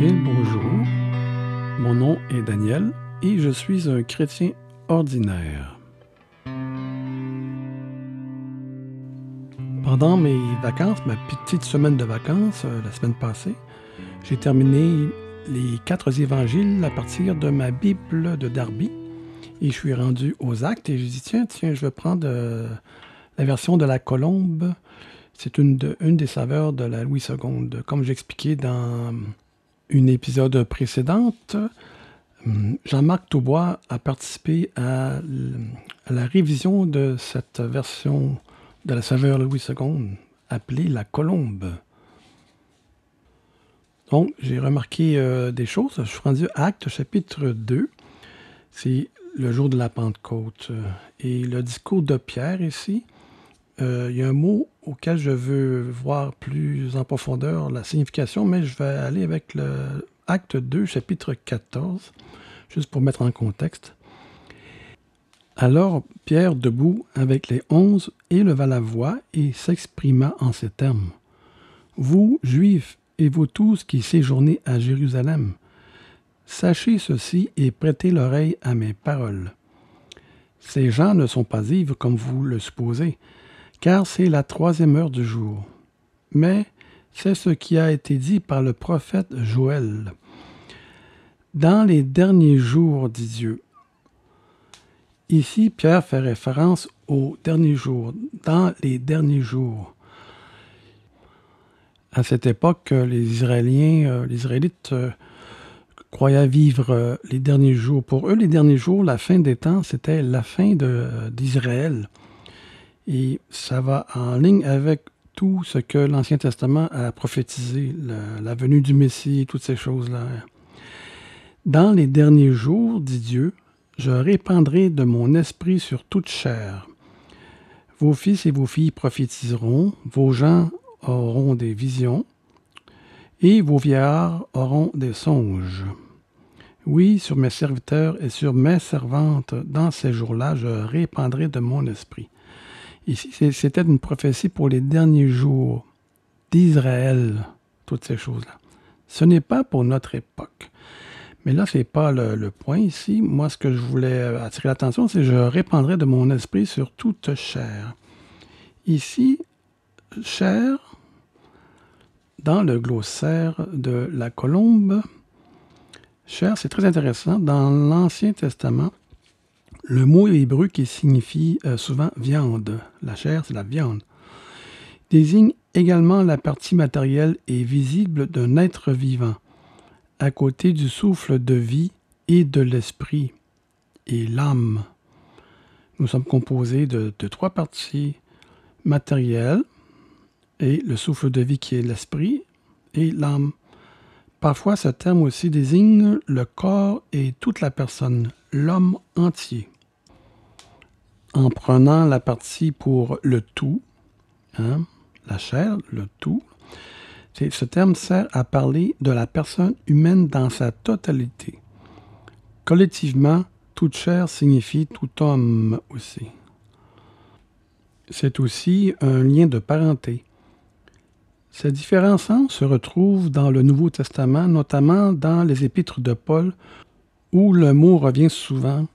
Et bonjour, mon nom est Daniel et je suis un chrétien ordinaire. Pendant mes vacances, ma petite semaine de vacances, euh, la semaine passée, j'ai terminé les quatre évangiles à partir de ma Bible de Darby. Et je suis rendu aux actes et je dit tiens, tiens, je vais prendre euh, la version de la colombe. C'est une, une des saveurs de la Louis II. Comme j'expliquais dans une épisode précédente, hum, Jean-Marc Toubois a participé à, la révision de cette version de la saveur Louis II appelée la colombe. Donc, j'ai remarqué euh, des choses. Je suis rendu Acte chapitre 2. C'est le jour de la Pentecôte. Et le discours de Pierre ici, euh, il y a un mot auquel je veux voir plus en profondeur la signification, mais je vais aller avec le acte 2, chapitre 14, juste pour mettre en contexte. Alors Pierre, debout avec les onze, éleva la voix et s'exprima en ces termes. Vous, Juifs, et vous tous qui séjournez à Jérusalem, sachez ceci et prêtez l'oreille à mes paroles. Ces gens ne sont pas ivres comme vous le supposez, car c'est la troisième heure du jour. Mais c'est ce qui a été dit par le prophète Joël. Dans les derniers jours, dit Dieu. Ici, Pierre fait référence aux derniers jours, dans les derniers jours. À cette époque, les Israéliens, euh, les Israélites euh, croyaient vivre euh, les derniers jours. Pour eux, les derniers jours, la fin des temps, c'était la fin d'Israël. Et ça va en ligne avec tout ce que l'Ancien Testament a prophétisé, la, venue du Messie, toutes ces choses-là. Dans les derniers jours, dit Dieu, je répandrai de mon esprit sur toute chair. Vos fils et vos filles prophétiseront, vos gens auront des visions, et vos vieillards auront des songes. Oui, sur mes serviteurs et sur mes servantes, dans ces jours-là, je répandrai de mon esprit. Ici, c'était une prophétie pour les derniers jours d'Israël, toutes ces choses-là. Ce n'est pas pour notre époque. Mais là, ce n'est pas le, point ici. Moi, ce que je voulais attirer l'attention, c'est que je répandrai de mon esprit sur toute chair. Ici, chair, dans le glossaire de la colombe, chair, c'est très intéressant. Dans l'Ancien Testament, le mot hébreu qui signifie euh, souvent viande, la chair, c'est la viande, désigne également la partie matérielle et visible d'un être vivant, à côté du souffle de vie et de l'esprit et l'âme. Nous sommes composés de, de, trois parties matérielles et le souffle de vie qui est l'esprit et l'âme. Parfois, ce terme aussi désigne le corps et toute la personne, l'homme entier en prenant la partie pour le tout, hein, la chair, le tout. Ce terme sert à parler de la personne humaine dans sa totalité. Collectivement, toute chair signifie tout homme aussi. C'est aussi un lien de parenté. Ces différents sens se retrouvent dans le Nouveau Testament, notamment dans les épîtres de Paul, où le mot revient souvent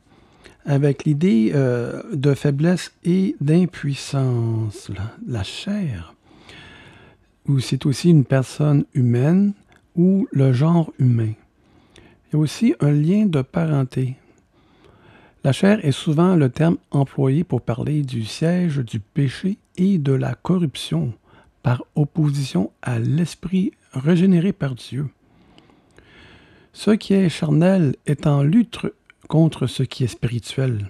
avec l'idée euh, de faiblesse et d'impuissance, la, chair, ou c'est aussi une personne humaine ou le genre humain. Il y a aussi un lien de parenté. La chair est souvent le terme employé pour parler du siège du péché et de la corruption par opposition à l'esprit régénéré par Dieu. Ce qui est charnel est en lutte contre ce qui est spirituel.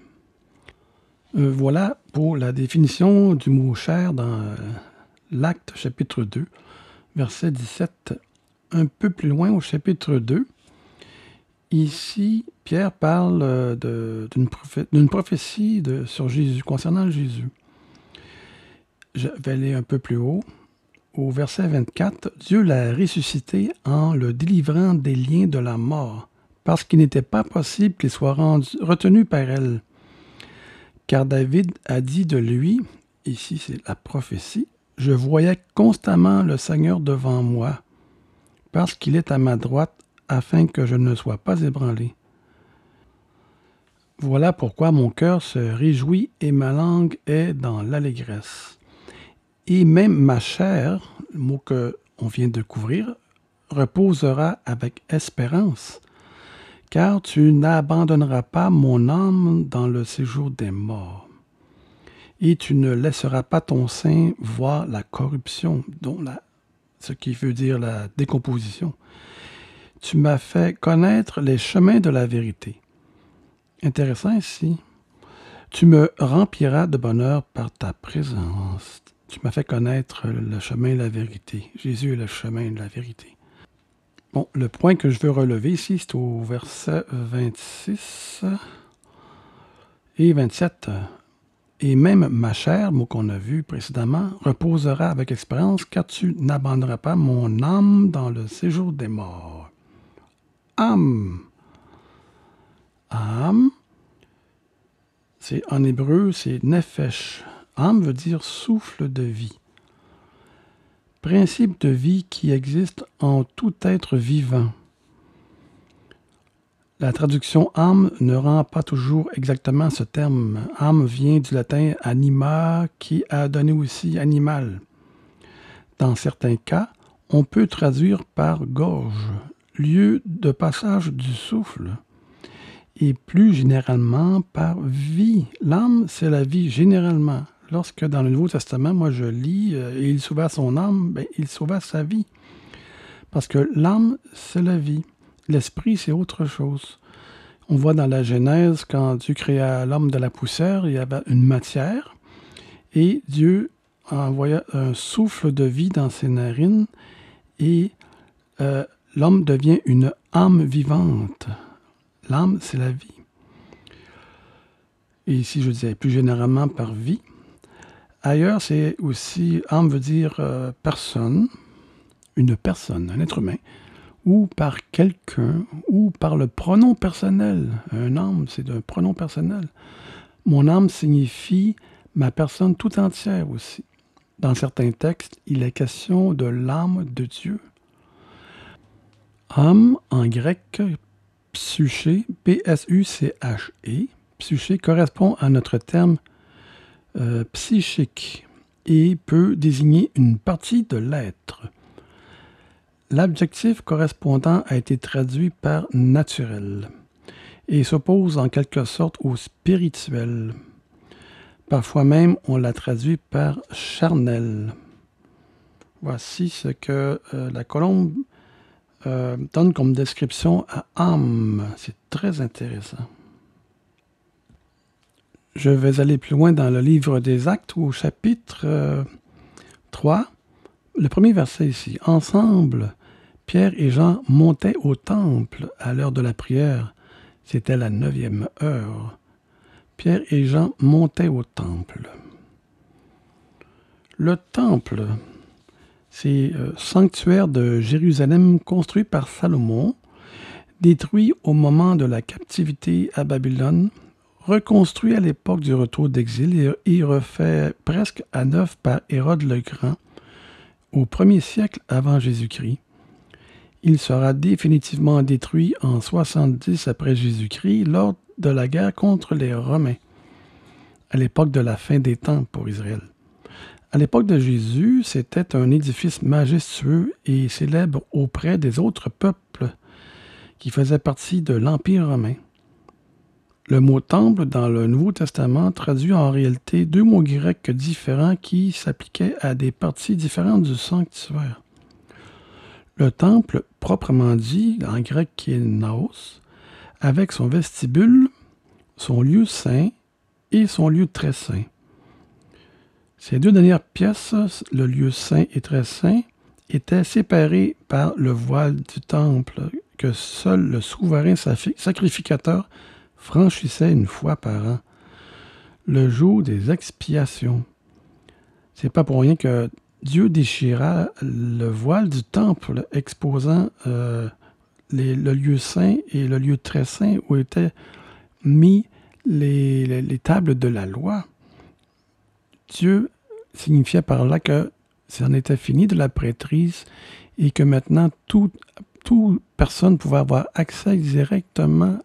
Euh, voilà pour la définition du mot chair dans euh, l'acte chapitre 2, verset 17. Un peu plus loin au chapitre 2, ici, Pierre parle euh, d'une prophétie sur Jésus, concernant Jésus. Je vais aller un peu plus haut. Au verset 24, Dieu l'a ressuscité en le délivrant des liens de la mort parce qu'il n'était pas possible qu'il soit retenu par elle. Car David a dit de lui, ici c'est la prophétie, je voyais constamment le Seigneur devant moi, parce qu'il est à ma droite, afin que je ne sois pas ébranlé. Voilà pourquoi mon cœur se réjouit et ma langue est dans l'allégresse. Et même ma chair, le mot que on vient de couvrir, reposera avec espérance, car tu n'abandonneras pas mon âme dans le séjour des morts, et tu ne laisseras pas ton sein voir la corruption, dont la, ce qui veut dire la décomposition. Tu m'as fait connaître les chemins de la vérité Intéressant ici. Tu me rempliras de bonheur par ta présence. Tu m'as fait connaître le chemin et la vérité. Jésus est le chemin et la vérité. Bon, le point que je veux relever ici, c'est au verset 26 et 27. Et même ma chair, mot qu'on a vu précédemment, reposera avec expérience, car tu n'abandonneras pas mon âme dans le séjour des morts. Âme âme, c'est en hébreu, c'est nefesh. Âme veut dire souffle de vie. Principe de vie qui existe en tout être vivant. La traduction âme ne rend pas toujours exactement ce terme. Âme vient du latin anima qui a donné aussi animal. Dans certains cas, on peut traduire par gorge, lieu de passage du souffle et plus généralement par vie. L'âme, c'est la vie généralement. Lorsque dans le Nouveau Testament, moi je lis, euh, il sauva son âme, ben, il sauva sa vie. Parce que l'âme, c'est la vie. L'esprit, c'est autre chose. On voit dans la Genèse, quand Dieu créa l'homme de la poussière, il y avait une matière, et Dieu envoya un souffle de vie dans ses narines, et euh, l'homme devient une âme vivante. L'âme, c'est la vie. Et ici, je disais plus généralement par vie. Ailleurs, c'est aussi, âme veut dire euh, personne, une personne, un être humain, ou par quelqu'un, ou par le pronom personnel. Un âme, c'est un pronom personnel. Mon âme signifie ma personne tout entière aussi. Dans certains textes, il est question de l'âme de Dieu. Âme, en grec, psyché, P-S-U-C-H-E, psyché correspond à notre terme euh, psychique et peut désigner une partie de l'être. L'adjectif correspondant a été traduit par naturel et s'oppose en quelque sorte au spirituel. Parfois même, on l'a traduit par charnel. Voici ce que euh, la colombe euh, donne comme description à âme. C'est très intéressant. Je vais aller plus loin dans le livre des Actes au chapitre 3, euh, le premier verset ici. Ensemble, Pierre et Jean montaient au temple à l'heure de la prière. C'était la neuvième heure. Pierre et Jean montaient au temple. Le temple, c'est euh, sanctuaire de Jérusalem construit par Salomon, détruit au moment de la captivité à Babylone, reconstruit à l'époque du retour d'exil et, refait presque à neuf par Hérode le Grand au premier siècle avant Jésus-Christ. Il sera définitivement détruit en 70 après Jésus-Christ lors de la guerre contre les Romains, à l'époque de la fin des temps pour Israël. À l'époque de Jésus, c'était un édifice majestueux et célèbre auprès des autres peuples qui faisaient partie de l'Empire romain. Le mot temple dans le Nouveau Testament traduit en réalité deux mots grecs différents qui s'appliquaient à des parties différentes du sanctuaire. Le temple, proprement dit, en grec qui est naos, avec son vestibule, son lieu saint et son lieu très saint. Ces deux dernières pièces, le lieu saint et très saint, étaient séparées par le voile du temple que seul le souverain sacrificateur franchissait une fois par an, le jour des expiations. C'est pas pour rien que Dieu déchira le voile du temple exposant euh, le lieu saint et le lieu très saint où étaient mis les tables de la loi. Dieu signifiait par là que c'en était fini de la prêtrise et que maintenant toute personne pouvait avoir accès directement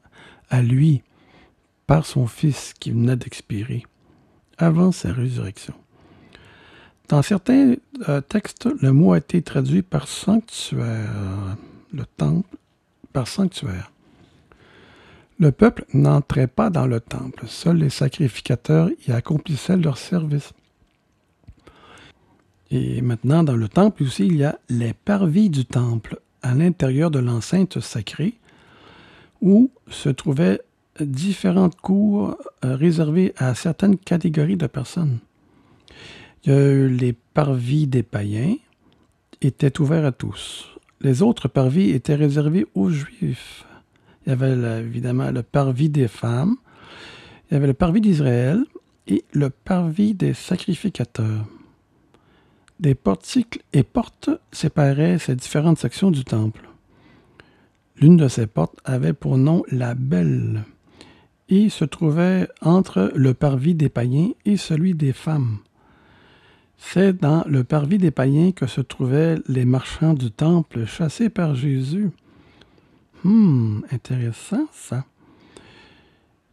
à lui par son Fils qui venait d'expirer avant sa résurrection. Dans certains euh, textes, le mot a été traduit par sanctuaire, le temple, par sanctuaire. Le peuple n'entrait pas dans le temple, seuls les sacrificateurs y accomplissaient leur service. Et maintenant, dans le temple aussi, il y a les parvis du temple, à l'intérieur de l'enceinte sacrée, où se trouvaient différentes cours euh, réservées à certaines catégories de personnes. les parvis des païens étaient ouverts à tous. Les autres parvis étaient réservés aux juifs. Il y avait évidemment le parvis des femmes, il y avait le parvis d'Israël et le parvis des sacrificateurs. Des portiques et portes séparaient ces différentes sections du temple. L'une de ces portes avait pour nom la Belle et se trouvait entre le parvis des païens et celui des femmes. C'est dans le parvis des païens que se trouvaient les marchands du temple chassés par Jésus. Hum, intéressant ça.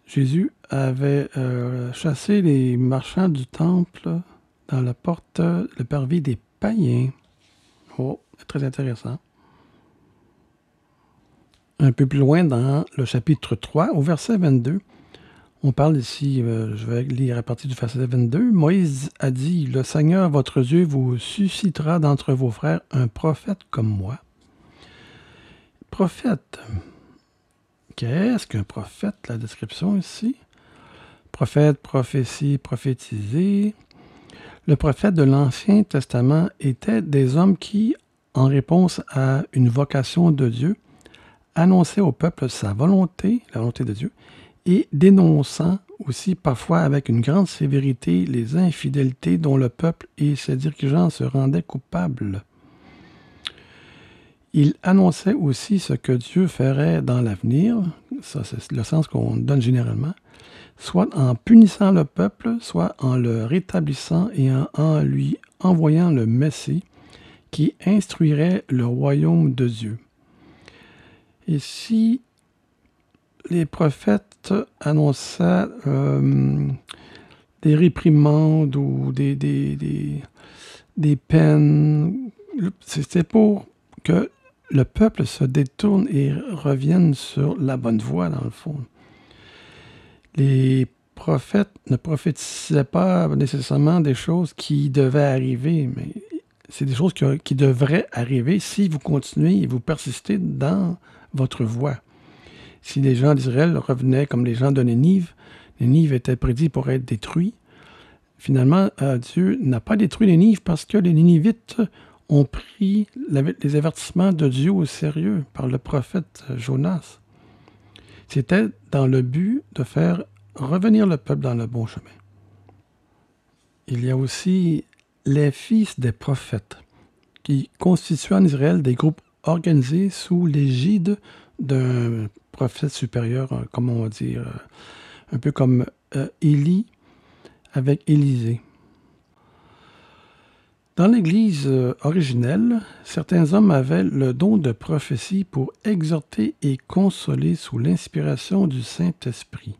Jésus avait euh, chassé les marchands du temple dans la porte, le parvis des païens. Oh, très intéressant. Un peu plus loin dans le chapitre 3, au verset 22, on parle ici, euh, je vais lire à partir du verset 22. Moïse a dit Le Seigneur, votre Dieu, vous suscitera d'entre vos frères un prophète comme moi. Prophète. Qu'est-ce qu'un prophète La description ici? Prophète, prophétie, prophétiser. Le prophète de l'Ancien Testament était des hommes qui, en réponse à une vocation de Dieu, annonçait au peuple sa volonté, la volonté de Dieu, et dénonçant aussi parfois avec une grande sévérité les infidélités dont le peuple et ses dirigeants se rendaient coupables. Il annonçait aussi ce que Dieu ferait dans l'avenir, ça c'est le sens qu'on donne généralement, soit en punissant le peuple, soit en le rétablissant et en, en lui envoyant le Messie qui instruirait le royaume de Dieu. Et si les prophètes annonçaient euh, des réprimandes ou des, des, des, peines, c'était pour que le peuple se détourne et revienne sur la bonne voie, dans le fond. Les prophètes ne prophétisaient pas nécessairement des choses qui devaient arriver, mais c'est des choses qui, qui devraient arriver si vous continuez et vous persistez dans votre voie. Si les gens d'Israël revenaient comme les gens de Nénive, Nénive était prédit pour être détruit. Finalement, euh, Dieu n'a pas détruit Nénive parce que les Nénivites ont pris les avertissements de Dieu au sérieux par le prophète Jonas. C'était dans le but de faire revenir le peuple dans le bon chemin. Il y a aussi les fils des prophètes, qui constituent en Israël des groupes organisé sous l'égide d'un prophète supérieur, euh, comme on va dire, euh, un peu comme euh, Élie avec Élisée. Dans l'Église originelle, certains hommes avaient le don de prophétie pour exhorter et consoler sous l'inspiration du Saint-Esprit.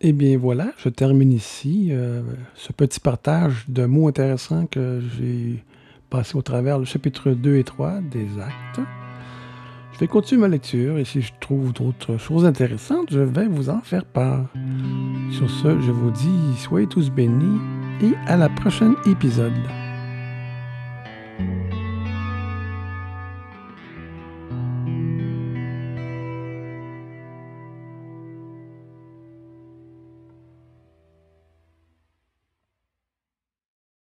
Eh bien voilà, je termine ici ce petit partage de mots intéressants que j'ai passer au travers le chapitre 2 et 3 des actes. Je vais continuer ma lecture et si je trouve d'autres choses intéressantes, je vais vous en faire part. Sur ce, je vous dis soyez tous bénis et à la prochaine épisode.